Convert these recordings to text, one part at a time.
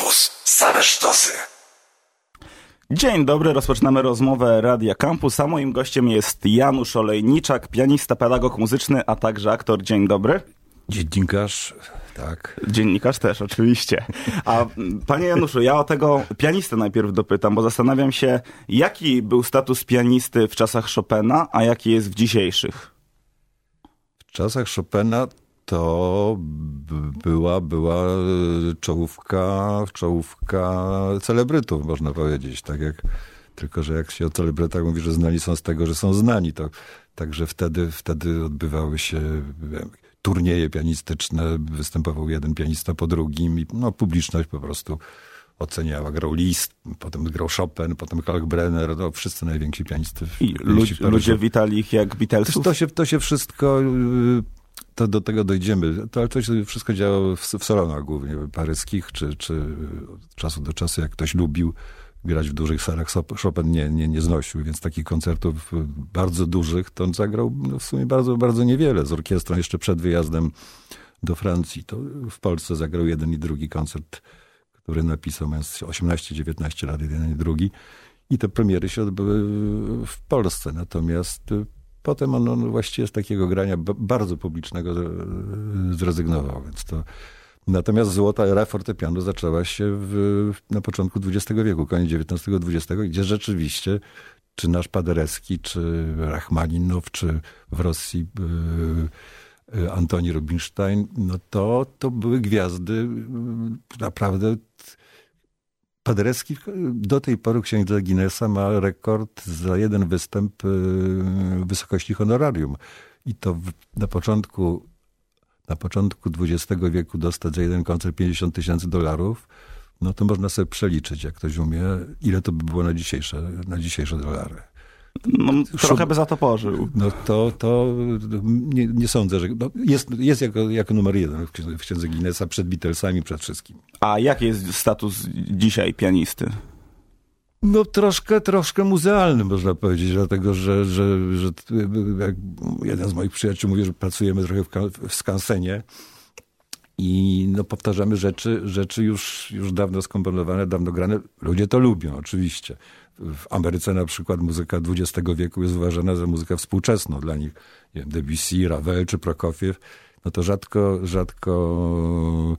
Campus. Same sztosy. Dzień dobry, rozpoczynamy rozmowę Radia Campus, a moim gościem jest Janusz Olejniczak, pianista, pedagog muzyczny, a także aktor. Dzień dobry. Dziennikarz, tak. Dziennikarz też, oczywiście. A panie Januszu, ja o tego pianistę najpierw dopytam, bo zastanawiam się, jaki był status pianisty w czasach Chopina, a jaki jest w dzisiejszych? W czasach Chopina to była, była czołówka, czołówka celebrytów, można powiedzieć. Tak jak, tylko, że jak się o celebrytach mówi, że znani są z tego, że są znani, to także wtedy, wtedy odbywały się wiem, turnieje pianistyczne, występował jeden pianista po drugim i no, publiczność po prostu oceniała. Grał Liszt, potem grał Chopin, potem Kalkbrenner, no wszyscy najwięksi pianisty. I ludzie, ludzie witali ich jak Beatlesów? To się, to się wszystko y, to do tego dojdziemy. To, ale to się wszystko działo w, w salonach głównie paryskich, czy, czy od czasu do czasu, jak ktoś lubił grać w dużych salach, Chopin nie, nie, nie znosił, więc takich koncertów bardzo dużych to on zagrał no, w sumie bardzo, bardzo niewiele. Z orkiestrą jeszcze przed wyjazdem do Francji. To w Polsce zagrał jeden i drugi koncert, który napisał, mając 18-19 lat, jeden i drugi. I te premiery się odbyły w Polsce. Natomiast potem on, on właściwie z takiego grania bardzo publicznego zrezygnował, więc to Natomiast złota era fortepianu zaczęła się w, na początku XX wieku, koniec XIX-XX, gdzie rzeczywiście czy nasz Paderewski, czy Rachmaninow, czy w Rosji yy, Antoni Rubinstein, no to, to były gwiazdy naprawdę Paderewski do tej pory księdza Guinnessa ma rekord za jeden występ wysokości honorarium. I to na początku na początku XX wieku dostać za jeden koncert 50 tysięcy dolarów, no to można sobie przeliczyć, jak ktoś umie, ile to by było na dzisiejsze, na dzisiejsze dolary. No, trochę by za to pożył. No to, to nie, nie sądzę, że no jest, jest jako, jako numer jeden w księdze Guinnessa przed Beatlesami, przed wszystkim. A jaki jest status dzisiaj pianisty? No troszkę, troszkę muzealny można powiedzieć, dlatego że, że, że jak jeden z moich przyjaciół mówi, że pracujemy trochę w, w skansenie i no powtarzamy rzeczy, rzeczy już, już dawno skomponowane, dawno grane. Ludzie to lubią oczywiście. W Ameryce na przykład muzyka XX wieku jest uważana za muzykę współczesną. Dla nich nie wiem, Debussy, Ravel czy Prokofiew. No to rzadko, rzadko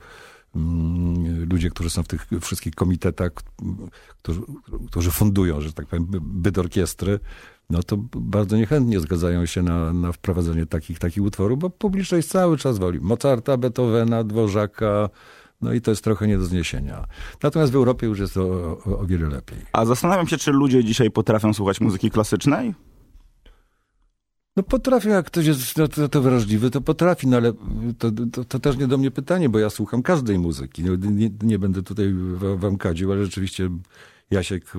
ludzie, którzy są w tych wszystkich komitetach, którzy, którzy fundują, że tak powiem, byt orkiestry, no to bardzo niechętnie zgadzają się na, na wprowadzenie takich, takich utworów, bo publiczność cały czas woli Mozarta, Beethovena, Dworzaka, no i to jest trochę nie do zniesienia. Natomiast w Europie już jest to o, o wiele lepiej. A zastanawiam się, czy ludzie dzisiaj potrafią słuchać muzyki klasycznej? No potrafię, jak ktoś jest na to, to wrażliwy, to potrafi, no ale to, to, to, też nie do mnie pytanie, bo ja słucham każdej muzyki. Nie, nie, nie będę tutaj wam kadził, ale rzeczywiście Jasiek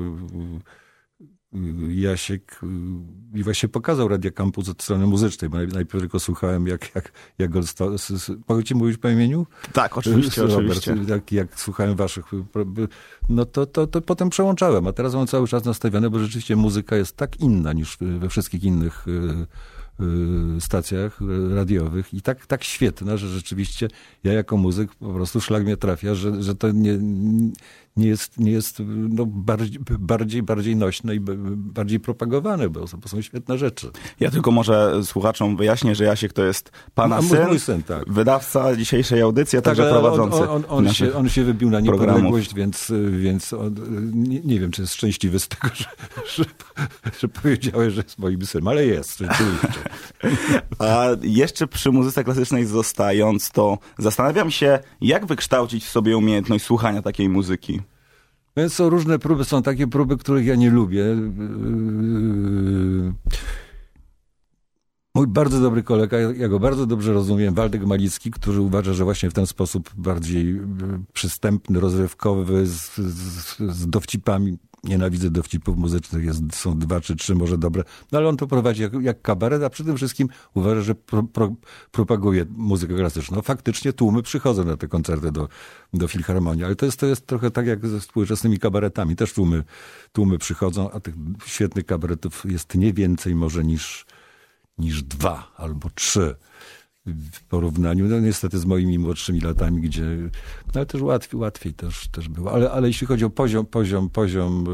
Jasiek y, i właśnie pokazał Radio Campus od strony muzycznej, bo najpierw tylko słuchałem, jak, jak, jak go... Mogę ci mówić po imieniu? Tak, oczywiście, Robert, oczywiście. Jak, jak słuchałem waszych... No to, to, to potem przełączałem, a teraz mam cały czas nastawione, bo rzeczywiście muzyka jest tak inna niż we wszystkich innych y, y, stacjach radiowych i tak, tak świetna, że rzeczywiście ja jako muzyk po prostu szlak mnie trafia, że, że to nie, nie jest, nie jest no, bardziej, bardziej, bardziej nośne i bardziej propagowane, bo są, bo są świetne rzeczy. Ja tylko może słuchaczom wyjaśnię, że Jasiek to jest pana no, syn, mój syn tak. wydawca dzisiejszej audycji, a tak, także prowadzący. On, on, on, się, on się wybił na niepodległość, więc, więc on, nie, nie, wiem, czy jest szczęśliwy z tego, że, że, że powiedziałeś, że jest moim synem, ale jest, rzeczywiście. A jeszcze przy muzyce klasycznej zostając, to zastanawiam się, jak wykształcić w sobie umiejętność słuchania takiej muzyki. Więc są różne próby, są takie próby, których ja nie lubię. Mój bardzo dobry kolega, ja go bardzo dobrze rozumiem, Waldek Malicki, który uważa, że właśnie w ten sposób bardziej przystępny, rozrywkowy, z, z, z dowcipami nienawidzę dowcipów muzycznych, jest, są dwa czy trzy może dobre, no ale on to prowadzi jak, jak kabaret, a przede wszystkim uważa, że pro, pro, propaguje muzykę klasyczną. Faktycznie tłumy przychodzą na te koncerty do, do Filharmonii, ale to jest, to jest trochę tak jak ze współczesnymi kabaretami. Też tłumy, tłumy przychodzą, a tych świetnych kabaretów jest nie więcej może niż, niż dwa albo trzy. W porównaniu, no niestety z moimi młodszymi latami, gdzie, no ale też łatwiej, łatwiej też, też było. Ale, ale jeśli chodzi o poziom, poziom, poziom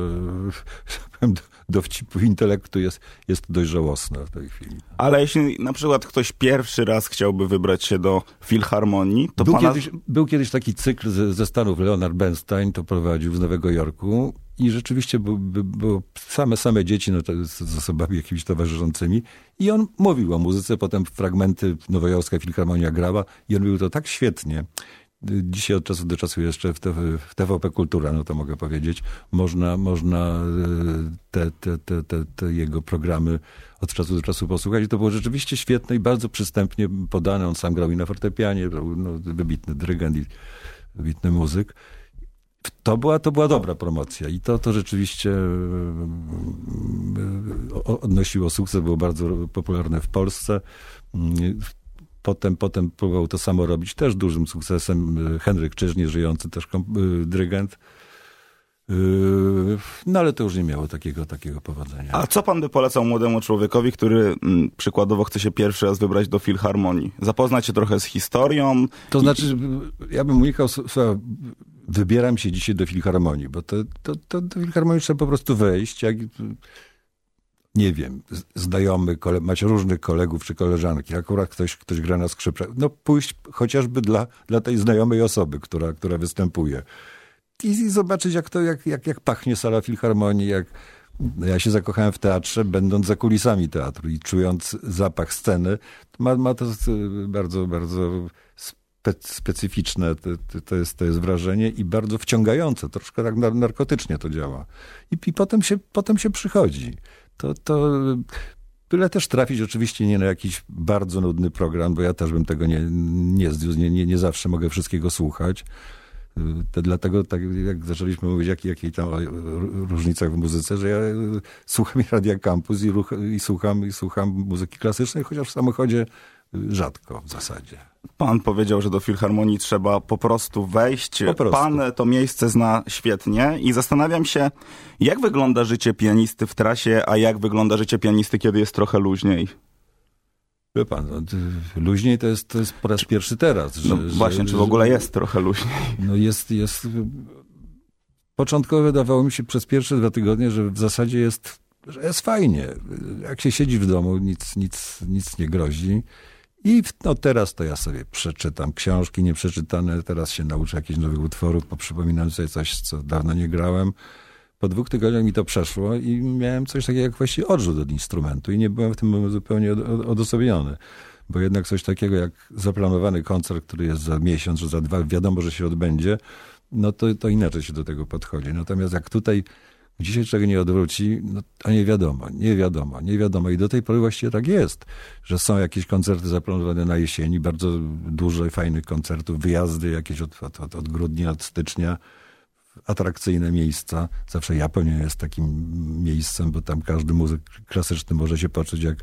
e, dowcipu intelektu jest, jest dość żałosna w tej chwili. Ale jeśli na przykład ktoś pierwszy raz chciałby wybrać się do filharmonii, to był, pana... kiedyś, był kiedyś taki cykl ze, ze Stanów, Leonard Bernstein to prowadził z Nowego Jorku i rzeczywiście było, było same, same dzieci no, z, z osobami jakimiś towarzyszącymi i on mówił o muzyce, potem fragmenty Nowojorska Filharmonia grała i on mówił to tak świetnie. Dzisiaj od czasu do czasu jeszcze w, TV, w TVP Kultura, no to mogę powiedzieć, można, można e, te, te, te, te, jego programy od czasu do czasu posłuchać. I to było rzeczywiście świetne i bardzo przystępnie podane. On sam grał i na fortepianie, no, wybitny dyrygent i wybitny muzyk. To była, to była dobra promocja i to, to rzeczywiście e, odnosiło sukces, było bardzo popularne w Polsce. Potem, potem próbował to samo robić, też dużym sukcesem. Henryk Czyżnie, żyjący też y, dyrygent. Y, no ale to już nie miało takiego, takiego powodzenia. A co pan by polecał młodemu człowiekowi, który mm, przykładowo chce się pierwszy raz wybrać do filharmonii? Zapoznać się trochę z historią? To i... znaczy, ja bym unikał, wybieram się dzisiaj do filharmonii, bo to, to, to do filharmonii trzeba po prostu wejść. Jak, nie wiem, znajomy, kole, macie różnych kolegów czy koleżanki, akurat ktoś, ktoś gra na skrzypce, no pójść chociażby dla, dla tej znajomej osoby, która, która występuje. I, i zobaczyć, jak to, jak, jak, jak pachnie sala filharmonii, jak, ja się zakochałem w teatrze, będąc za kulisami teatru i czując zapach sceny. Ma, ma to bardzo, bardzo spe, specyficzne, to, to, jest, to jest wrażenie i bardzo wciągające. Troszkę tak narkotycznie to działa. I, i potem, się, potem się przychodzi to, to Byle też trafić oczywiście nie na jakiś bardzo nudny program, bo ja też bym tego nie, nie nie, nie, zawsze mogę wszystkiego słuchać. To dlatego, tak jak zaczęliśmy mówić, jak, jakiej tam różnicach w muzyce, że ja słucham Radia Campus i, ruch, i, słucham, i słucham muzyki klasycznej, chociaż w samochodzie rzadko w zasadzie. Pan powiedział, że do filharmonii trzeba po prostu wejść. Po prostu. Pan to miejsce zna świetnie i zastanawiam się, jak wygląda życie pianisty w trasie, a jak wygląda życie pianisty, kiedy jest trochę luźniej. Wie pan, no, luźniej to jest, to jest po raz pierwszy teraz. Że, no właśnie, że, czy w ogóle jest trochę luźniej? No jest, jest. Początkowo wydawało mi się przez pierwsze dwa tygodnie, że w zasadzie jest, że jest fajnie. Jak się siedzi w domu, nic, nic, nic nie grozi. I no teraz to ja sobie przeczytam książki nieprzeczytane, teraz się nauczę jakichś nowych utworów, poprzypominam sobie coś, co dawno nie grałem. Po dwóch tygodniach mi to przeszło i miałem coś takiego jak właściwie odrzut od instrumentu i nie byłem w tym zupełnie odosobniony. Bo jednak coś takiego jak zaplanowany koncert, który jest za miesiąc, że za dwa, wiadomo, że się odbędzie, no to, to inaczej się do tego podchodzi. Natomiast jak tutaj Dzisiaj czego nie odwróci, no, a nie wiadomo, nie wiadomo, nie wiadomo. I do tej pory właściwie tak jest, że są jakieś koncerty zaplanowane na jesieni, bardzo duże, fajnych koncertów, wyjazdy jakieś od, od, od grudnia, od stycznia, atrakcyjne miejsca. Zawsze Japonia jest takim miejscem, bo tam każdy muzyk klasyczny może się poczuć jak,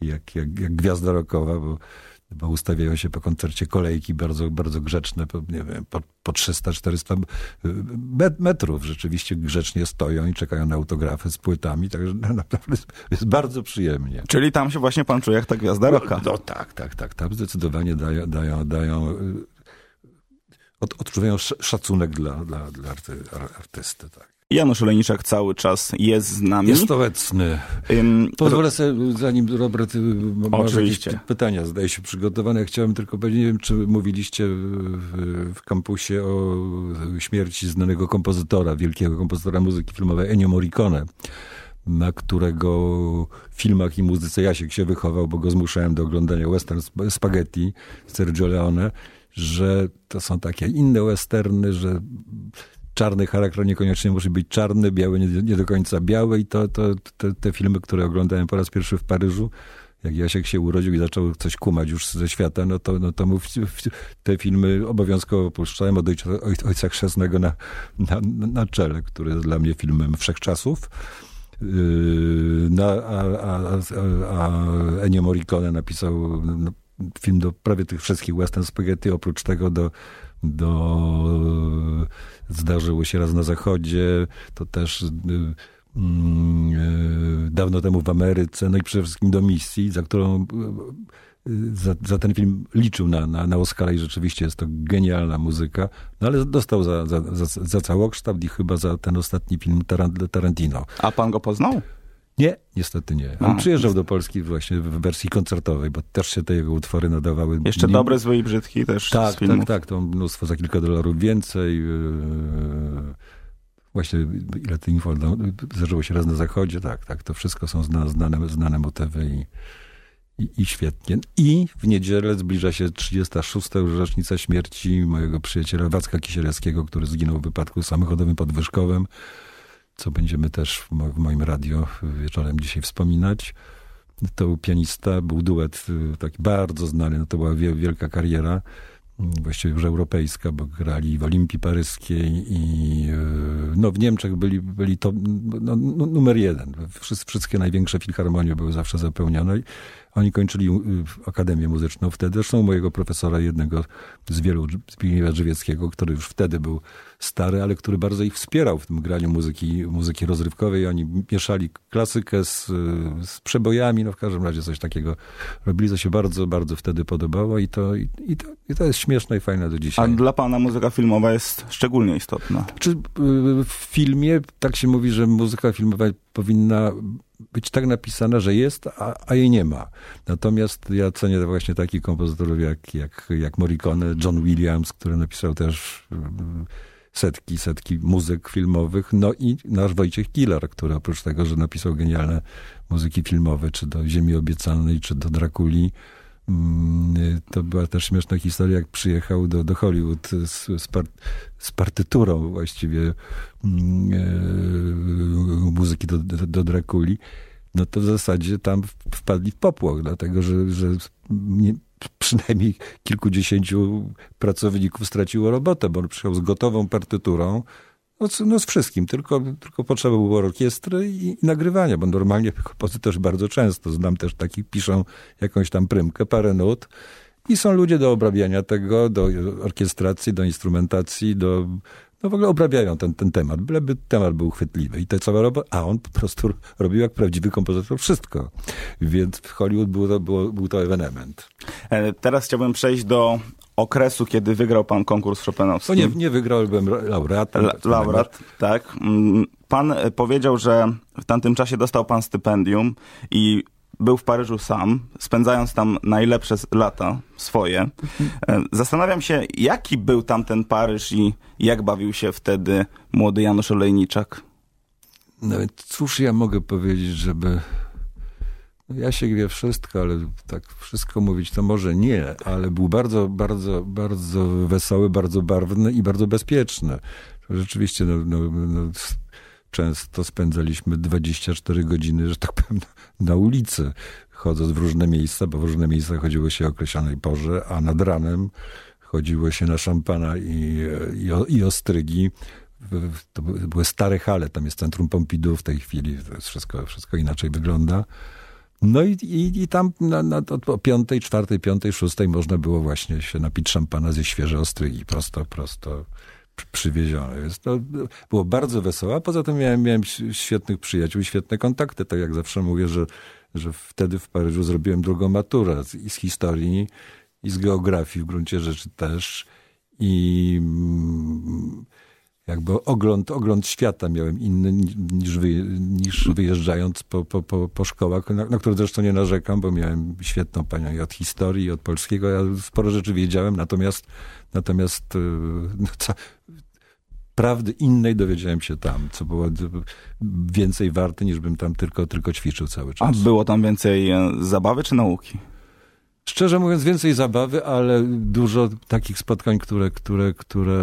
jak, jak, jak gwiazda rockowa, bo bo ustawiają się po koncercie kolejki bardzo, bardzo grzeczne, po, nie wiem, po, po 300-400 metrów rzeczywiście grzecznie stoją i czekają na autografy z płytami, także naprawdę jest bardzo przyjemnie. Czyli tam się właśnie pan czuje jak ta gwiazda rocka. No, no tak, tak, tak, tam zdecydowanie dają, dają, dają y, od, odczuwają szacunek dla, dla, dla arty, artysty, tak. Janusz Olejniczak cały czas jest z nami. Jest obecny. Um, Pozwolę sobie, zanim Robert może jakieś pytania zdaje się przygotowane, chciałem tylko powiedzieć, nie wiem, czy mówiliście w, w kampusie o śmierci znanego kompozytora, wielkiego kompozytora muzyki filmowej Ennio Morricone na którego filmach i muzyce Jasiek się wychował, bo go zmuszałem do oglądania western spaghetti Sergio Leone, że to są takie inne westerny, że czarny charakter niekoniecznie musi być czarny, biały nie, nie do końca biały i to, to te, te, filmy, które oglądałem po raz pierwszy w Paryżu, jak Jasiek się urodził i zaczął coś kumać już ze świata, no to, no to mu te filmy obowiązkowo puszczałem od ojca, ojca chrzestnego na, na, na czele, który jest dla mnie filmem wszechczasów. Yy, na, a, a, a Ennio Morricone napisał no, film do prawie tych wszystkich western spaghetti, oprócz tego do, do zdarzyło się raz na zachodzie, to też mm, e, dawno temu w Ameryce, no i przede wszystkim do misji, za którą za, za, ten film liczył na, na, na Oscara i rzeczywiście jest to genialna muzyka, no ale dostał za, za, za, za całokształt i chyba za ten ostatni film Tarantino. A pan go poznał? Nie, niestety nie. On A, przyjeżdżał do Polski właśnie w wersji koncertowej, bo też się te jego utwory nadawały. Jeszcze nie... dobre, złe i brzydki też Tak, tak, tak. To mnóstwo za kilka dolarów więcej. Yy, właśnie ile tych info no, zdarzyło się raz na zachodzie. Tak, tak. To wszystko są znane, znane motywy i, i, i świetnie. I w niedzielę zbliża się 36. rocznica śmierci mojego przyjaciela Wacka Kisielewskiego, który zginął w wypadku samochodowym podwyżkowym co będziemy też w moim radio wieczorem dzisiaj wspominać. To był pianista, był duet y, taki bardzo znany, no to była wielka kariera, mm, właściwie już europejska, bo grali w Olimpii Paryskiej i y, no, w Niemczech byli, byli to no, numer jeden. Wszystkie największe filharmonie były zawsze zapełnione. Oni kończyli y, Akademię Muzyczną wtedy. Zresztą mojego profesora, jednego z wielu, Zbigniewa Drzewieckiego, który już wtedy był stary, ale który bardzo ich wspierał w tym graniu muzyki, muzyki rozrywkowej. Oni mieszali klasykę z, z przebojami, no w każdym razie coś takiego robili, co się bardzo, bardzo wtedy podobało i to, i, i to, i to jest śmieszne i fajne do dzisiaj. A dla pana muzyka filmowa jest szczególnie istotna? Czy y, w filmie tak się mówi, że muzyka filmowa powinna być tak napisana, że jest, a, a, jej nie ma. Natomiast ja cenię właśnie takich kompozytorów jak, jak, jak Morricone, John Williams, który napisał też mm, setki, setki muzyk filmowych, no i nasz Wojciech Kilar, który oprócz tego, że napisał genialne muzyki filmowe, czy do Ziemi Obiecanej, czy do Drakuli, to była też śmieszna historia, jak przyjechał do, do Hollywood z, z, par, z partyturą właściwie mm, e, muzyki do, do, do Drakuli, no to w zasadzie tam wpadli w popłoch, dlatego że, że nie, przynajmniej kilkudziesięciu pracowników straciło robotę, bo on przyjechał z gotową partyturą, no, no z wszystkim, tylko, tylko potrzeba było orkiestry i, i nagrywania, bo normalnie kompozytorzy bardzo często, znam też takich, piszą jakąś tam prymkę, parę nut i są ludzie do obrabiania tego, do orkiestracji, do instrumentacji, do no w ogóle obrabiają ten, ten temat, byleby temat był chwytliwy. I te całe robo, a on po prostu robił jak prawdziwy kompozytor wszystko. Więc w Hollywood był to, było, był to ewenement. E, teraz chciałbym przejść do okresu, kiedy wygrał pan konkurs Chopinowski. No nie, nie wygrał, byłem laureatem. La, laureat, tak. Mm, pan powiedział, że w tamtym czasie dostał pan stypendium i był w Paryżu sam, spędzając tam najlepsze lata swoje. E, zastanawiam się, jaki był tam ten Paryż i jak bawił się wtedy młody Janusz Olejniczak. No cóż ja mogę powiedzieć, żeby... Ja się wie wszystko, ale tak wszystko mówić to może nie, ale był bardzo, bardzo, bardzo wesoły, bardzo barwny i bardzo bezpieczny. Rzeczywiście no, no, no często spędzaliśmy 24 godziny, że tak powiem, na ulicy, chodząc w różne miejsca, bo w różne miejsca chodziło się o określonej porze, a nad ranem chodziło się na szampana i, i, i ostrygi. To były stare hale, tam jest centrum Pompidou w tej chwili, wszystko, wszystko inaczej wygląda. No i, i, i tam na, na, o piątej, czwartej, piątej, szóstej można było właśnie się napić szampana ze świeżej ostrygi, prosto, prosto przywiezione. Więc to było bardzo wesoło, a poza tym miałem, miałem świetnych przyjaciół, świetne kontakty. Tak jak zawsze mówię, że, że wtedy w Paryżu zrobiłem drugą maturę i z historii, i z geografii w gruncie rzeczy też. I mm, jakby ogląd, ogląd świata miałem inny niż, niż wyjeżdżając po, po, po, po szkołach, na, na które zresztą nie narzekam, bo miałem świetną panią i od historii, i od polskiego. Ja sporo rzeczy wiedziałem, natomiast, natomiast y, no, prawdy innej dowiedziałem się tam, co było więcej warte, niż bym tam tylko, tylko ćwiczył cały czas. A było tam więcej e, zabawy czy nauki? Szczerze mówiąc, więcej zabawy, ale dużo takich spotkań, które, które, które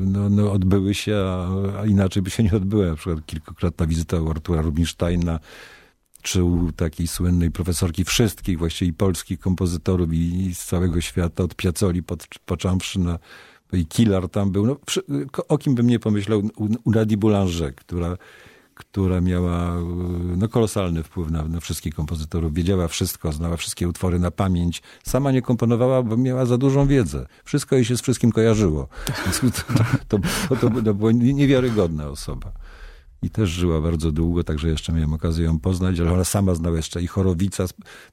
no, no odbyły się, a, inaczej by się nie odbyły. Na przykład kilkukrotna wizyta u Artura Rubinsteina, czy u takiej słynnej profesorki wszystkich, właściwie i polskich kompozytorów i, z całego świata, od Piazzoli pod, począwszy na i Killer tam był. No, o kim bym nie pomyślał, u, u Nadi Boulanger, która która miała no, kolosalny wpływ na, na, wszystkich kompozytorów. Wiedziała wszystko, znała wszystkie utwory na pamięć. Sama nie komponowała, bo miała za dużą wiedzę. Wszystko jej się z wszystkim kojarzyło. to, to, to, to była niewiarygodna osoba. i też żyła bardzo długo, także jeszcze miałem okazję ją poznać, ale ona sama znała jeszcze i Chorowica.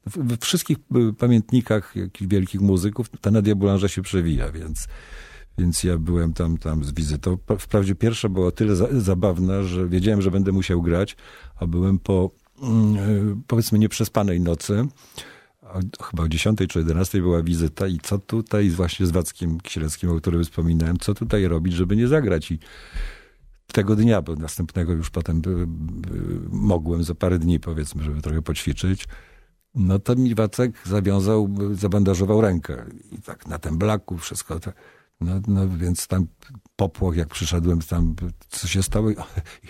We wszystkich y, pamiętnikach wielkich muzyków ta Nadia Boulanger się przewija, więc, więc ja byłem tam, tam z wizytą. Wprawdzie pierwsza była tyle za, zabawna, że wiedziałem, że będę musiał grać, a byłem po mm, y, powiedzmy nieprzespanej nocy. Chyba o 10 czy 11 była wizyta i co tutaj, właśnie z Wackiem Kisielewskim, o którym wspominałem, co tutaj robić, żeby nie zagrać. I tego dnia, bo następnego już potem by, by, mogłem za parę dni, powiedzmy, żeby trochę poćwiczyć. No to mi Wacek zawiązał, zabandażował rękę. I tak na tym blaku wszystko. To, no, no więc tam popłoch, jak przyszedłem tam, co się stało?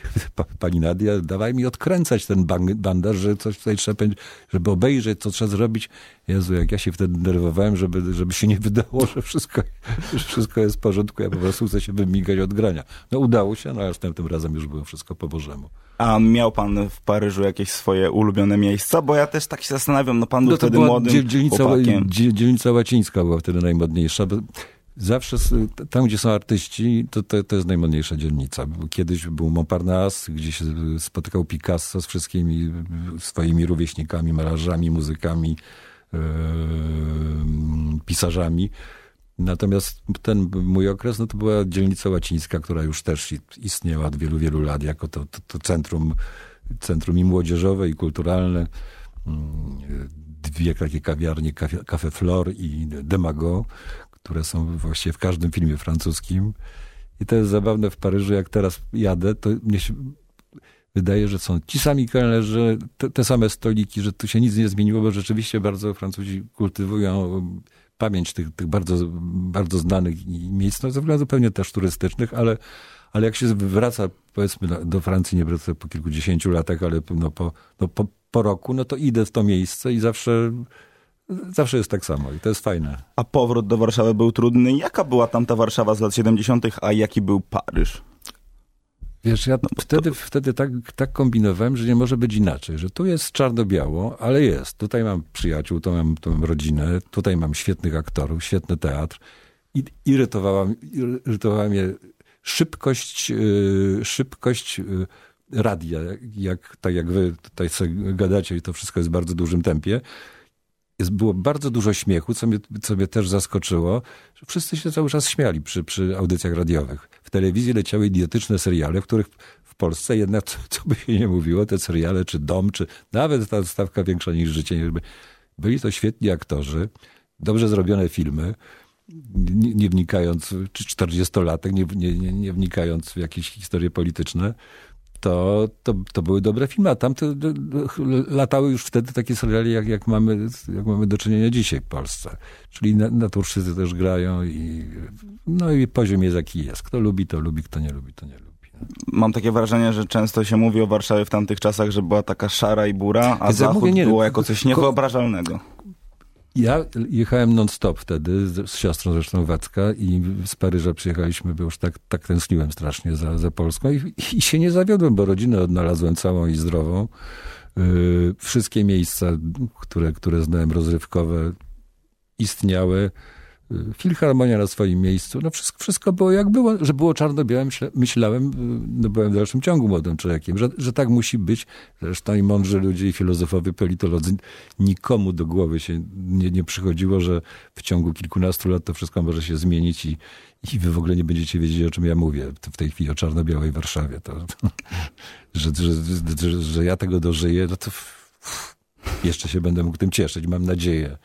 Pani Nadia, dawaj mi odkręcać ten bandaż, że coś tutaj trzeba, żeby obejrzeć, co trzeba zrobić. Jezu, jak ja się wtedy nerwowałem, żeby, żeby się nie wydało, że wszystko, że wszystko jest w porządku, ja po prostu chcę się wymigać od grania. No udało się, no a następnym razem już było wszystko po Bożemu. A miał pan w Paryżu jakieś swoje ulubione miejsca? Bo ja też tak się zastanawiam, no pan był no wtedy młodym dzielnica, chłopakiem. Dzielnica Łacińska była wtedy najmodniejsza zawsze tam, gdzie są artyści, to, to, to jest najmodniejsza dzielnica. Kiedyś był Montparnasse, gdzie się spotykał Picasso z wszystkimi swoimi rówieśnikami, malarzami, muzykami, yy, pisarzami. Natomiast ten mój okres, no to była dzielnica łacińska, która już też istniała od wielu, wielu lat jako to, to, to centrum, centrum i młodzieżowe, i kulturalne. Dwie takie kawiarnie, Café Flor i Demago, które są właściwie w każdym filmie francuskim. I to jest zabawne w Paryżu, jak teraz jadę, to mnie się wydaje, że są ci sami kelnerzy, te, te same stoliki, że tu się nic nie zmieniło, bo rzeczywiście bardzo Francuzi kultywują pamięć tych, tych bardzo, bardzo znanych miejsc, no ze względów zupełnie też turystycznych, ale, ale jak się wraca, powiedzmy, do Francji, nie wraca po kilkudziesięciu latach, ale no po, no po, po roku, no to idę w to miejsce i zawsze Zawsze jest tak samo i to jest fajne. A powrót do Warszawy był trudny. Jaka była tam ta Warszawa z lat 70., a jaki był Paryż? Wiesz, ja no, wtedy, to... wtedy tak, tak kombinowałem, że nie może być inaczej, że tu jest czarno-biało, ale jest. Tutaj mam przyjaciół, tu mam, tu mam rodzinę, tutaj mam świetnych aktorów, świetny teatr. I irytowała, irytowała mnie szybkość, yy, szybkość yy, radia, jak, tak jak wy tutaj sobie gadacie i to wszystko jest w bardzo dużym tempie jest, było bardzo dużo śmiechu, co mnie, co mnie też zaskoczyło, że wszyscy się cały czas śmiali przy, przy audycjach radiowych. W telewizji leciały idiotyczne seriale, w których w Polsce jednak, co by się nie mówiło, te seriale, czy Dom, czy nawet ta stawka większa niż Życie, byli to świetni aktorzy, dobrze zrobione filmy, nie, nie wnikając, czy 40-latek, nie, nie, nie wnikając w jakieś historie polityczne, to, to, to były dobre filmy, a tam latały już wtedy takie seriale, jak, jak, mamy, jak mamy do czynienia dzisiaj w Polsce. Czyli naturszczycy też grają i no i poziom jest jaki jest. Kto lubi, to lubi, kto nie lubi, to nie lubi. Mam takie wrażenie, że często się mówi o Warszawie w tamtych czasach, że była taka szara i bura, a Zachód mówię, nie, było jako coś niewyobrażalnego. Ja jechałem non-stop wtedy, z, z, siostrą zresztą Wacka i z Paryża przyjechaliśmy, bo już tak, tak tęskniłem strasznie za, za Polską i, i się nie zawiodłem, bo rodzinę odnalazłem całą i zdrową. Yy, wszystkie miejsca, które, które znałem rozrywkowe, istniały. Filharmonia na swoim miejscu, no wszystko, wszystko było jak było, że było czarno-białe, myślałem, no byłem w dalszym ciągu młodym człowiekiem, że, że tak musi być. Zresztą i mądrzy ludzie, i filozofowie, politolodzy, nikomu do głowy się nie, nie przychodziło, że w ciągu kilkunastu lat to wszystko może się zmienić i, i wy w ogóle nie będziecie wiedzieć, o czym ja mówię w tej chwili, o czarno-białej Warszawie. To, że, że, że, że ja tego dożyję, no to jeszcze się będę mógł tym cieszyć, mam nadzieję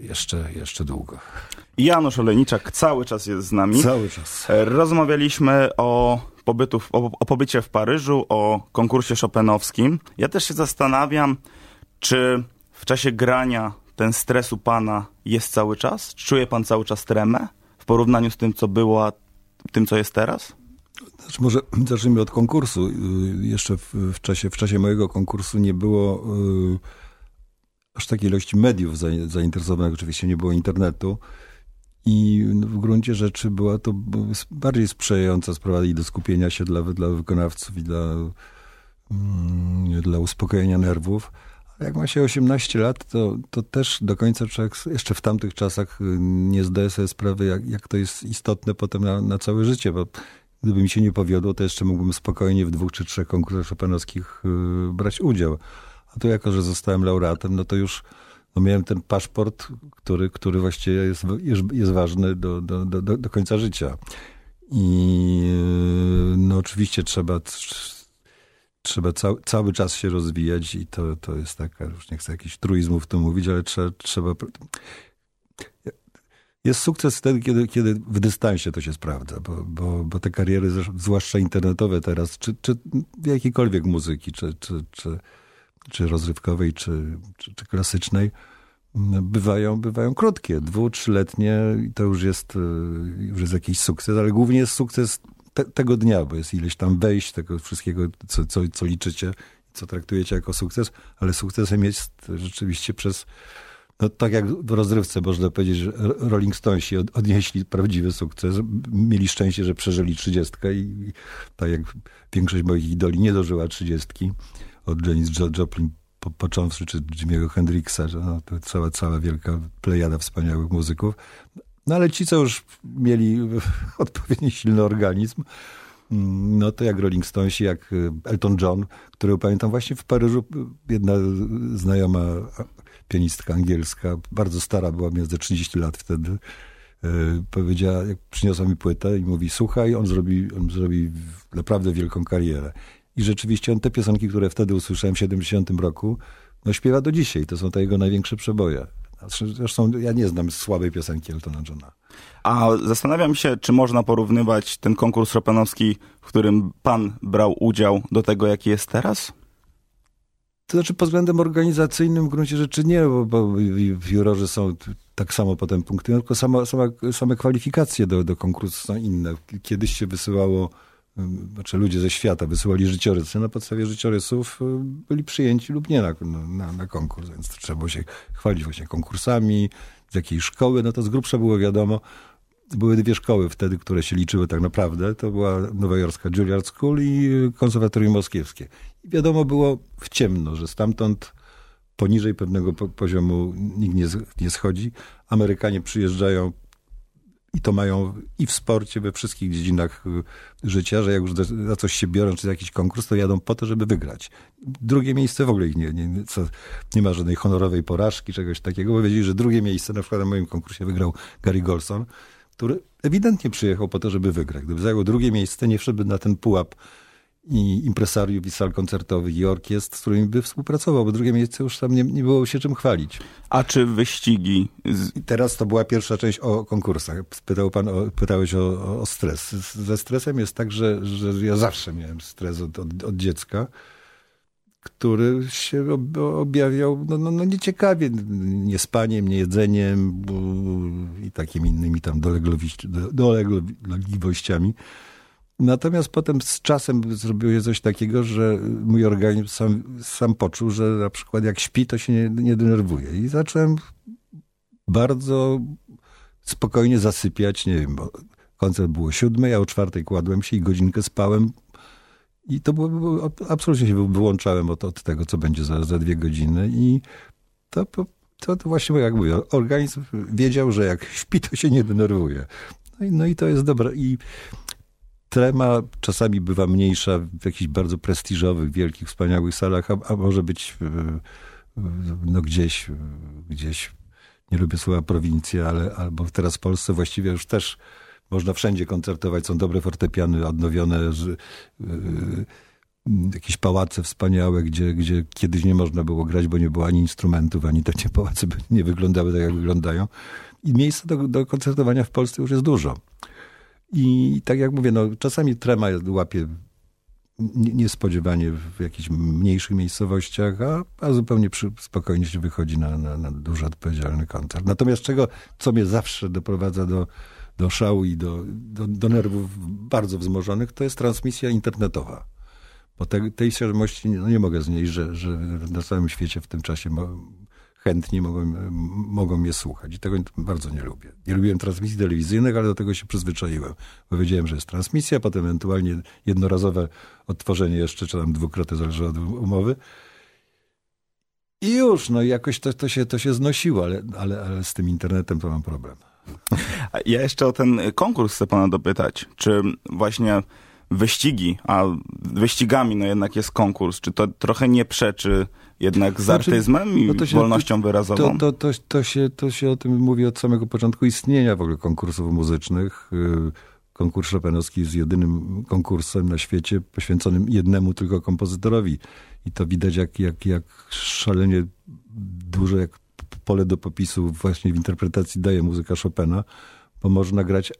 jeszcze, jeszcze długo. Janusz Olejniczak cały czas jest z nami. Cały czas. Rozmawialiśmy o, pobytu, o, o pobycie w Paryżu, o konkursie szopenowskim. Ja też się zastanawiam, czy w czasie grania ten stres u pana jest cały czas? Czuje pan cały czas tremę w porównaniu z tym, co było, a tym, co jest teraz? Znaczy może zacznijmy od konkursu. Y, jeszcze w, w, czasie, w czasie mojego konkursu nie było... Yy aż takiej ilości mediów zainteresowanych, oczywiście nie było internetu. I w gruncie rzeczy była to bardziej sprzyjająca sprawa i do skupienia się dla, dla wykonawców i dla, mm, dla uspokojenia nerwów. A jak ma się 18 lat, to, to też do końca człowiek jeszcze w tamtych czasach y, nie zdaje sobie sprawy, jak, jak to jest istotne potem na, na całe życie, bo Gdyby mi się nie powiodło, to jeszcze mógłbym spokojnie w dwóch czy trzech konkursach szopenowskich y, brać udział. A tu jako, że zostałem laureatem, no to już no miałem ten paszport, który, który właściwie jest, jest ważny do, do, do, do końca życia. I y, no oczywiście trzeba, trzeba cały, cały czas się rozwijać i to, to jest taka, już nie chcę jakichś truizmów tu mówić, ale trzeba, trzeba jest sukces wtedy, kiedy, kiedy w dystansie to się sprawdza, bo, bo, bo te kariery, zwłaszcza internetowe teraz, czy, czy jakiejkolwiek muzyki, czy, czy, czy, czy rozrywkowej, czy, czy, czy klasycznej, bywają, bywają krótkie, dwu, trzyletnie i to już jest, y, już jest jakiś sukces, ale głównie jest sukces te, tego dnia, bo jest ileś tam wejść tego wszystkiego, co, co, co liczycie, co traktujecie jako sukces, ale sukcesem jest rzeczywiście przez no, tak jak w rozrywce można powiedzieć, że Rolling Stonesi odnieśli prawdziwy sukces. Mieli szczęście, że przeżyli trzydziestkę i tak jak większość moich idoli nie dożyła trzydziestki. Od Janis Joplin po, począwszy, czy Jimmy'ego Hendrixa, że no, to cała, cała wielka plejada wspaniałych muzyków. No ale ci, co już mieli odpowiednio silny organizm, no to jak Rolling Stonesi, jak Elton John, który pamiętam właśnie w Paryżu, jedna znajoma pianistka angielska, bardzo stara była, miała ze 30 lat wtedy, e, powiedziała, jak przyniosła mi płytę i mówi, słuchaj, on zrobi, on zrobi naprawdę wielką karierę. I rzeczywiście on te piosenki, które wtedy usłyszałem w 70 roku, no śpiewa do dzisiaj. To są te jego największe przeboje. Zresztą ja nie znam słabej piosenki Eltona Johna. A zastanawiam się, czy można porównywać ten konkurs Chopinowski, w którym pan brał udział, do tego, jaki jest teraz? To znaczy pod względem organizacyjnym w gruncie rzeczy nie, bo, bo jurorzy są tak samo potem punktują, tylko sama, sama, same kwalifikacje do, do konkursu są inne. Kiedyś się wysyłało, znaczy ludzie ze świata wysyłali życiorysy, na podstawie życiorysów byli przyjęci lub nie na, na, na konkurs, więc trzeba było się chwalić właśnie konkursami, z jakiej szkoły, no to z grubsza było wiadomo, były dwie szkoły wtedy, które się liczyły tak naprawdę. To była nowojorska Juilliard School i konserwatorium moskiewskie. I wiadomo było w ciemno, że stamtąd poniżej pewnego poziomu nikt nie, nie schodzi. Amerykanie przyjeżdżają i to mają i w sporcie, we wszystkich dziedzinach y, życia, że jak już za coś się biorą, czy jakiś konkurs, to jadą po to, żeby wygrać. Drugie miejsce w ogóle ich nie, nie, co, nie ma żadnej honorowej porażki, czegoś takiego, bo wiedzieli, że drugie miejsce, na przykład na moim konkursie wygrał Gary Golson, który ewidentnie przyjechał po to, żeby wygrać. Gdyby zajął drugie miejsce, nie wszedłby na ten pułap i impresariów, i sal koncertowych, i orkiestr, z którymi by współpracował, bo drugie miejsce już tam nie, nie było się czym chwalić. A czy wyścigi? I teraz to była pierwsza część o konkursach. Pytał pan, o, pytałeś o, o stres. Ze stresem jest tak, że, że ja zawsze miałem stres od, od, od dziecka który się objawiał no, no, no nieciekawie, niespaniem, niejedzeniem i takimi innymi tam dolegliwościami. Natomiast potem z czasem zrobiło się coś takiego, że mój organizm sam, sam poczuł, że na przykład jak śpi, to się nie, nie denerwuje. I zacząłem bardzo spokojnie zasypiać, nie wiem, bo koncert było siódmej, a o czwartej kładłem się i godzinkę spałem, i to było, absolutnie się wyłączałem od, od tego, co będzie za, za dwie godziny i to, to, to właśnie, jak mówię, organizm wiedział, że jak śpi, to się nie denerwuje. No i, no i to jest dobre. I trema czasami bywa mniejsza w jakichś bardzo prestiżowych, wielkich, wspaniałych salach, a, a może być no gdzieś, gdzieś, nie lubię słowa prowincja, ale albo teraz w Polsce właściwie już też można wszędzie koncertować, są dobre fortepiany, odnowione, yy, jakieś pałace wspaniałe, gdzie, gdzie kiedyś nie można było grać, bo nie było ani instrumentów, ani te pałace nie wyglądały tak, jak wyglądają. I miejsca do, do koncertowania w Polsce już jest dużo. I tak jak mówię, no, czasami trema łapie niespodziewanie w jakichś mniejszych miejscowościach, a, a zupełnie przy, spokojnie się wychodzi na, na, na duży, odpowiedzialny koncert. Natomiast czego, co mnie zawsze doprowadza do do szału i do, do, do nerwów bardzo wzmożonych, to jest transmisja internetowa. Bo te, tej świadomości no nie mogę znieść, że, że na całym świecie w tym czasie chętni mogą, mogą mnie słuchać. I tego bardzo nie lubię. Nie lubiłem transmisji telewizyjnych, ale do tego się przyzwyczaiłem. Bo wiedziałem, że jest transmisja, potem ewentualnie jednorazowe odtworzenie jeszcze, czy tam dwukrotnie, zależy od umowy. I już, no jakoś to, to, się, to się znosiło, ale, ale, ale z tym internetem to mam problem. Ja jeszcze o ten konkurs chcę pana dopytać. Czy właśnie wyścigi, a wyścigami no jednak jest konkurs, czy to trochę nie przeczy jednak z znaczy, artyzmem i no się, wolnością wyrazową? To, to, to, to, się, to się o tym mówi od samego początku istnienia w ogóle konkursów muzycznych. Y, konkurs Chopinowski jest jedynym konkursem na świecie poświęconym jednemu tylko kompozytorowi. I to widać, jak, jak, jak szalenie duże, jak pole do popisu właśnie w interpretacji daje muzyka Chopina, bo można grać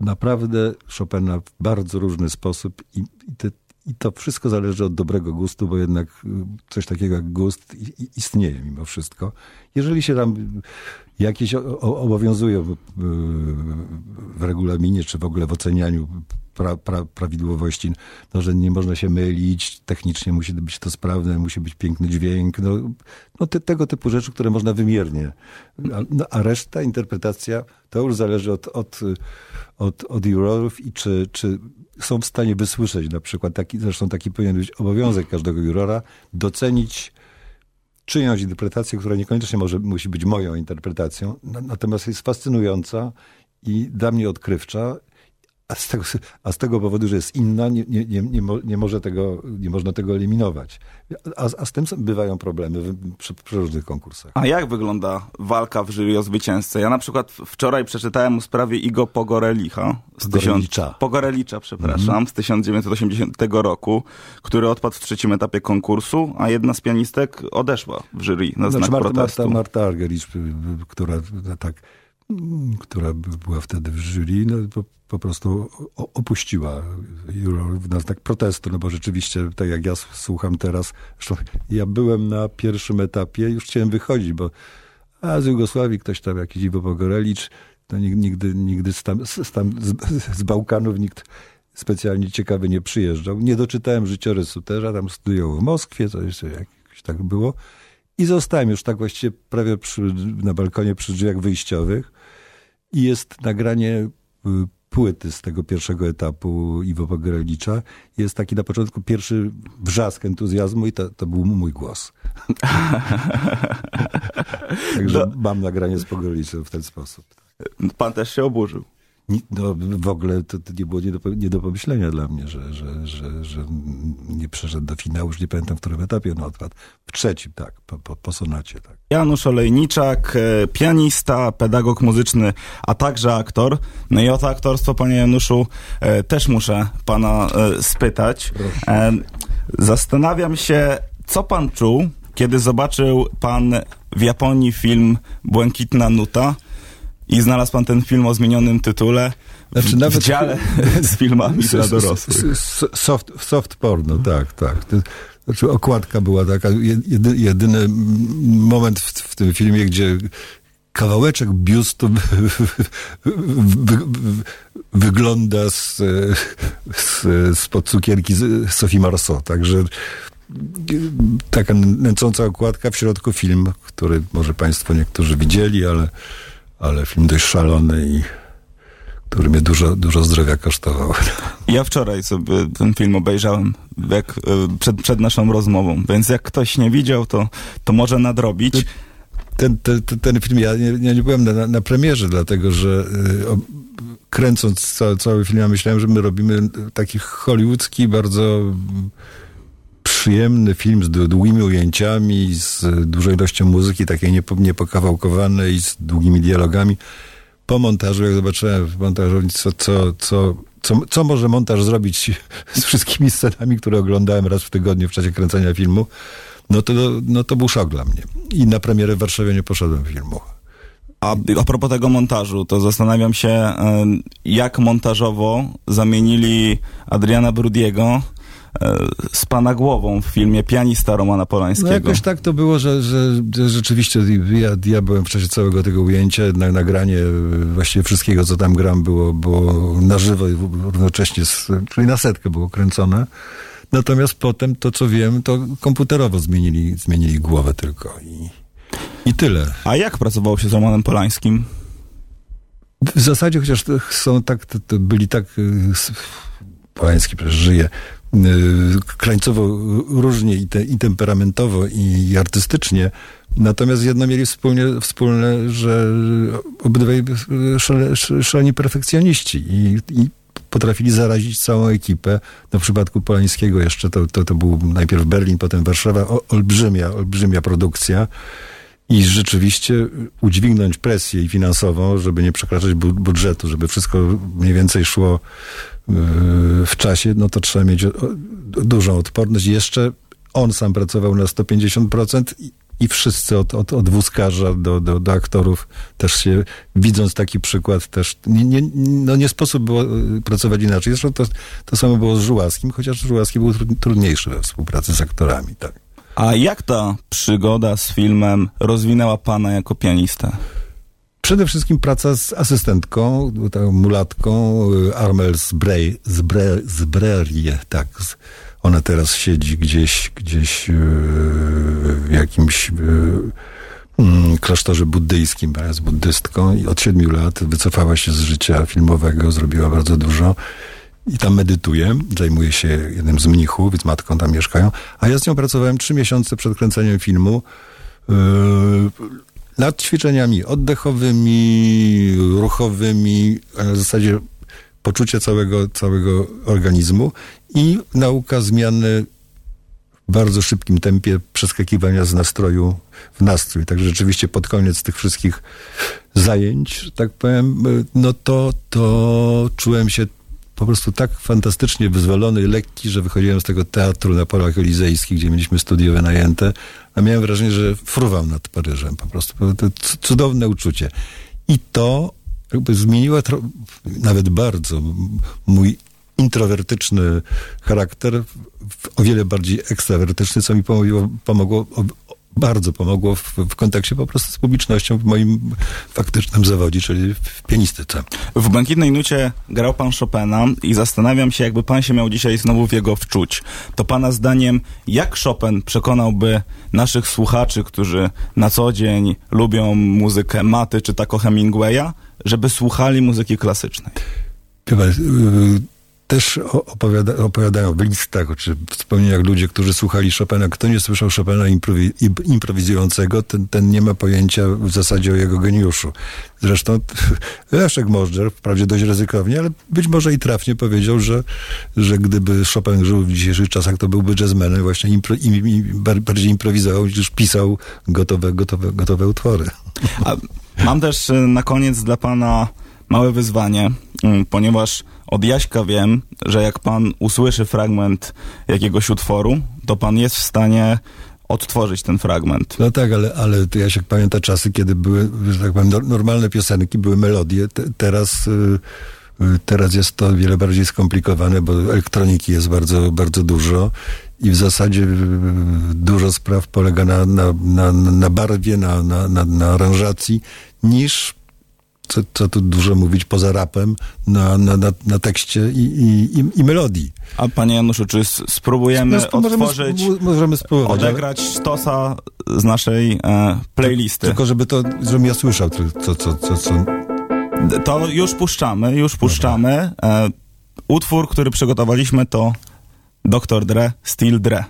naprawdę Chopina w bardzo różny sposób i, i, te, i, to wszystko zależy od dobrego gustu, bo jednak y, coś takiego jak gust istnieje mimo wszystko. Jeżeli się tam jakieś obowiązują y, w regulaminie, czy w ogóle w ocenianiu pra, pra, prawidłowości, no, że nie można się mylić, technicznie musi być to sprawne, musi być piękny dźwięk, no, no te, tego typu rzeczy, które można wymiernie. A, no, a reszta, interpretacja, to już zależy od, od, od, od jurorów i czy, czy są w stanie wysłyszeć na przykład, taki, zresztą taki powinien być obowiązek każdego jurora, docenić czyjąś interpretację, która niekoniecznie może, musi być moją interpretacją, natomiast jest fascynująca i dla mnie odkrywcza a z, tego, a z tego powodu, że jest inna, nie, nie, nie, nie, może tego, nie można tego eliminować. A, a z tym bywają problemy przy, przy, różnych konkursach. A jak wygląda walka w jury o zwycięzcę? Ja na przykład wczoraj przeczytałem o sprawie Igo Pogorelicha. Z Pogorelicza. Tysiąc, Pogorelicza, przepraszam, mm. z 1980 roku, który odpadł w trzecim etapie konkursu, a jedna z pianistek odeszła w jury na znaczy, znak Marta, protestu. Marta, Marta Argericz, która tak która była wtedy w jury, no, po, po prostu opuściła Euro na znak protestu, no bo rzeczywiście, tak jak ja słucham teraz, ja byłem na pierwszym etapie, już chciałem wychodzić, bo a z Jugosławii ktoś tam, jakiś Iwo Pogorelicz, to nigdy, nigdy z, tam, z, tam, z, z Bałkanów nikt specjalnie ciekawy nie przyjeżdżał. Nie doczytałem życiorysu też, a tam studiował w Moskwie, jeszcze jakoś tak było. I zostałem już tak właściwie prawie przy, na balkonie przy drzwiach wyjściowych i jest nagranie y, płyty z tego pierwszego etapu Iwo Pogrelicza. Jest taki na początku pierwszy wrzask entuzjazmu i to, to był mój głos. Także mam nagranie z Pogreliczem w ten sposób. Pan też się oburzył no, w ogóle to, to, nie było nie do, nie do pomyślenia dla mnie, że, że, że, że nie przeszedł do finału, już nie pamiętam w którym etapie on odpadł. W trzecim, tak, po, po, po sonacie, tak. Janusz Olejniczak, e, pianista, pedagog muzyczny, a także aktor. No i o to aktorstwo, panie Januszu, e, też muszę pana e, spytać. Proszę. Zastanawiam się, co pan czuł, kiedy zobaczył pan w Japonii film Błękitna Nuta, i znalazł pan ten film o zmienionym tytule znaczy, w, nawet w dziale z filmami dla dorosłych. Soft, soft porno, tak, tak. Znaczy okładka była taka, jedy, jedyny moment w, w tym filmie, gdzie kawałeczek biustu wygląda z, z, spod cukierki Sophie Marceau. Także taka nęcąca okładka, w środku film, który może Państwo niektórzy widzieli, ale ale film dość szalony i który mnie dużo, dużo zdrowia kosztował. Ja wczoraj sobie ten film obejrzałem jak, e, przed, przed naszą rozmową, więc jak ktoś nie widział, to, to może nadrobić. Ten, ten, ten film, ja nie, ja nie byłem na, na premierze, dlatego że y, o, kręcąc cały, cały film, ja myślałem, że my robimy taki hollywoodzki, bardzo przyjemny film z długimi ujęciami, z dużą ilością muzyki, takiej niepokawałkowanej, z długimi dialogami. Po montażu, jak zobaczyłem w montażowni, co, co, co, co, co może montaż zrobić z wszystkimi scenami, które oglądałem raz w tygodniu w czasie kręcenia filmu, no to, no to był szok dla mnie. I na premierę w Warszawie nie poszedłem filmu. A, a propos tego montażu, to zastanawiam się, jak montażowo zamienili Adriana Brudiego z pana głową w filmie Pianista Romana Polańskiego. No jakoś tak to było, że, że, że rzeczywiście ja, ja byłem w czasie całego tego ujęcia, na, nagranie właściwie wszystkiego, co tam gram, było, było na żywo i równocześnie, z, czyli na setkę było kręcone. Natomiast potem, to co wiem, to komputerowo zmienili, zmienili głowę tylko i, i tyle. A jak pracowało się z Romanem Polańskim? W zasadzie, chociaż są tak, byli tak, y, Polański przecież żyje, krańcowo różnie i, te, i temperamentowo, i, artystycznie. Natomiast jedno mieli wspólnie, wspólne, że obydwaj szale, szaleni perfekcjoniści i, i potrafili zarazić całą ekipę. No w przypadku Polańskiego jeszcze to, to, to był najpierw Berlin, potem Warszawa. O, olbrzymia, olbrzymia produkcja. I rzeczywiście udźwignąć presję finansową, żeby nie przekraczać bu budżetu, żeby wszystko mniej więcej szło yy, w czasie, no to trzeba mieć dużą odporność. Jeszcze on sam pracował na 150% i, wszyscy od, od, od wózkarza do, do, do aktorów też się, widząc taki przykład, też nie, nie, no nie sposób było y, pracować inaczej. Zresztą to, to samo było z Żułaskim, chociaż Żułaski był trudniejszy we współpracy z aktorami, tak. A jak ta przygoda z filmem rozwinęła pana jako pianistę? Przede wszystkim praca z asystentką, tą mulatką y, Armel Zbrerie, tak. Ona teraz siedzi gdzieś, gdzieś yy, w jakimś yy, mm, klasztorze buddyjskim, jest buddystką i od siedmiu lat wycofała się z życia filmowego, zrobiła bardzo dużo i tam medytuje, zajmuje się jednym z mnichów, więc matką tam mieszkają, a ja z nią pracowałem trzy miesiące przed kręceniem filmu yy, nad ćwiczeniami oddechowymi, ruchowymi, na zasadzie poczucie całego, całego organizmu i nauka zmiany w bardzo szybkim tempie przeskakiwania z nastroju w nastrój. Tak rzeczywiście pod koniec tych wszystkich zajęć, tak powiem, no to, to czułem się po prostu tak fantastycznie wyzwolony lekki, że wychodziłem z tego teatru na polach elizejskich, gdzie mieliśmy studio wynajęte, a miałem wrażenie, że fruwam nad Paryżem. Po prostu to cudowne uczucie. I to jakby zmieniła nawet bardzo mój introwertyczny charakter o wiele bardziej ekstrawertyczny, co mi pomogło, pomogło bardzo pomogło w, w kontakcie po prostu z publicznością w moim faktycznym zawodzie, czyli w pianistyce. W Błękitnej Nucie grał pan Chopina i zastanawiam się, jakby pan się miał dzisiaj znowu w jego wczuć. To pana zdaniem, jak Chopin przekonałby naszych słuchaczy, którzy na co dzień lubią muzykę Maty czy tako Hemingwaya, żeby słuchali muzyki klasycznej? Chyba, yy, też opowiada, opowiadają w listach, czy wspomnieniach ludzie, którzy słuchali Chopina. Kto nie słyszał Chopina improwi, improwizującego, ten, ten nie ma pojęcia w zasadzie o jego geniuszu. Zresztą Leszek Możdżer, wprawdzie dość ryzykownie, ale być może i trafnie powiedział, że, że gdyby Chopin żył w dzisiejszych czasach, to byłby jazzmenem, właśnie impro, im, im, bardziej improwizował niż pisał gotowe, gotowe, gotowe utwory. A mam też y, na koniec dla pana małe wyzwanie, mm, ponieważ od Jaśka wiem, że jak pan usłyszy fragment jakiegoś utworu, to pan jest w stanie odtworzyć ten fragment. No tak, ale, ale to Jasiek pamięta czasy, kiedy były, że tak powiem, normalne piosenki, były melodie. Te, teraz, y, y, teraz jest to wiele bardziej skomplikowane, bo elektroniki jest bardzo, bardzo dużo i w zasadzie y, dużo spraw polega na, na, na, na barwie, na, na, na, na aranżacji, niż co, co tu dużo mówić, poza rapem, na, na, na, na tekście i, i, i, melodii. A panie Januszu, czy spróbujemy no, otworzyć, możemy, możemy spróbować, odegrać ale... sztosa z naszej e, playlisty? Tylko żeby to, żebym ja słyszał, co, co, co, co... To już puszczamy, już puszczamy. E, utwór, który przygotowaliśmy to Dr. Dre, Steel Dre.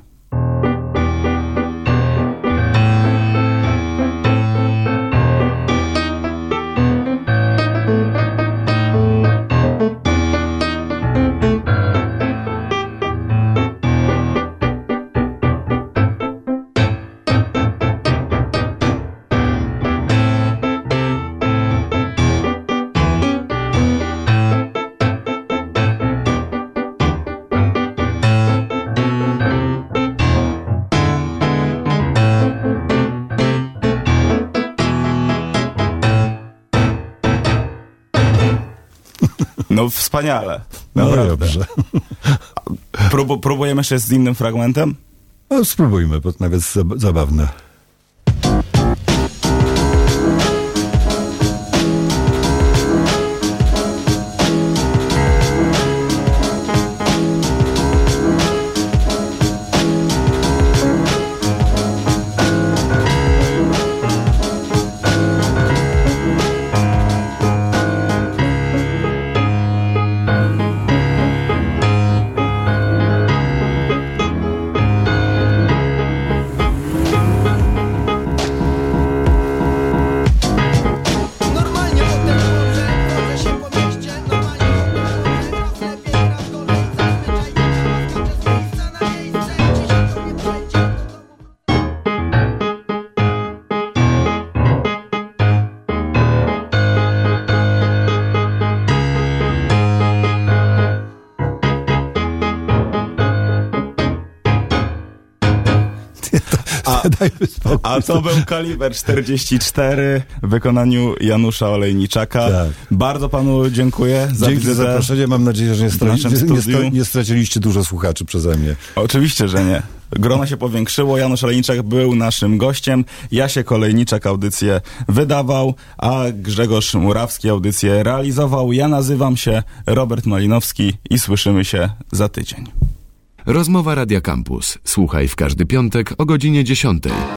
No wspaniale. No dobrze. Prób próbujemy jeszcze z innym fragmentem? No, spróbujmy, bo nawet zabawne. dajmy spokój. A to był kaliber 44 w wykonaniu Janusza Olejniczaka. Tak. Bardzo panu dziękuję za Dzięki za zaproszenie. Mam nadzieję, że nie, straci, nie, nie straciliście dużo słuchaczy przeze mnie. Oczywiście, że nie. Grono się powiększyło. Janusz Olejniczak był naszym gościem. Jasie Kolejniczak audycję wydawał, a Grzegorz Murawski audycję realizował. Ja nazywam się Robert Malinowski i słyszymy się za tydzień. Rozmowa Radia Campus. Słuchaj w każdy piątek o godzinie 10.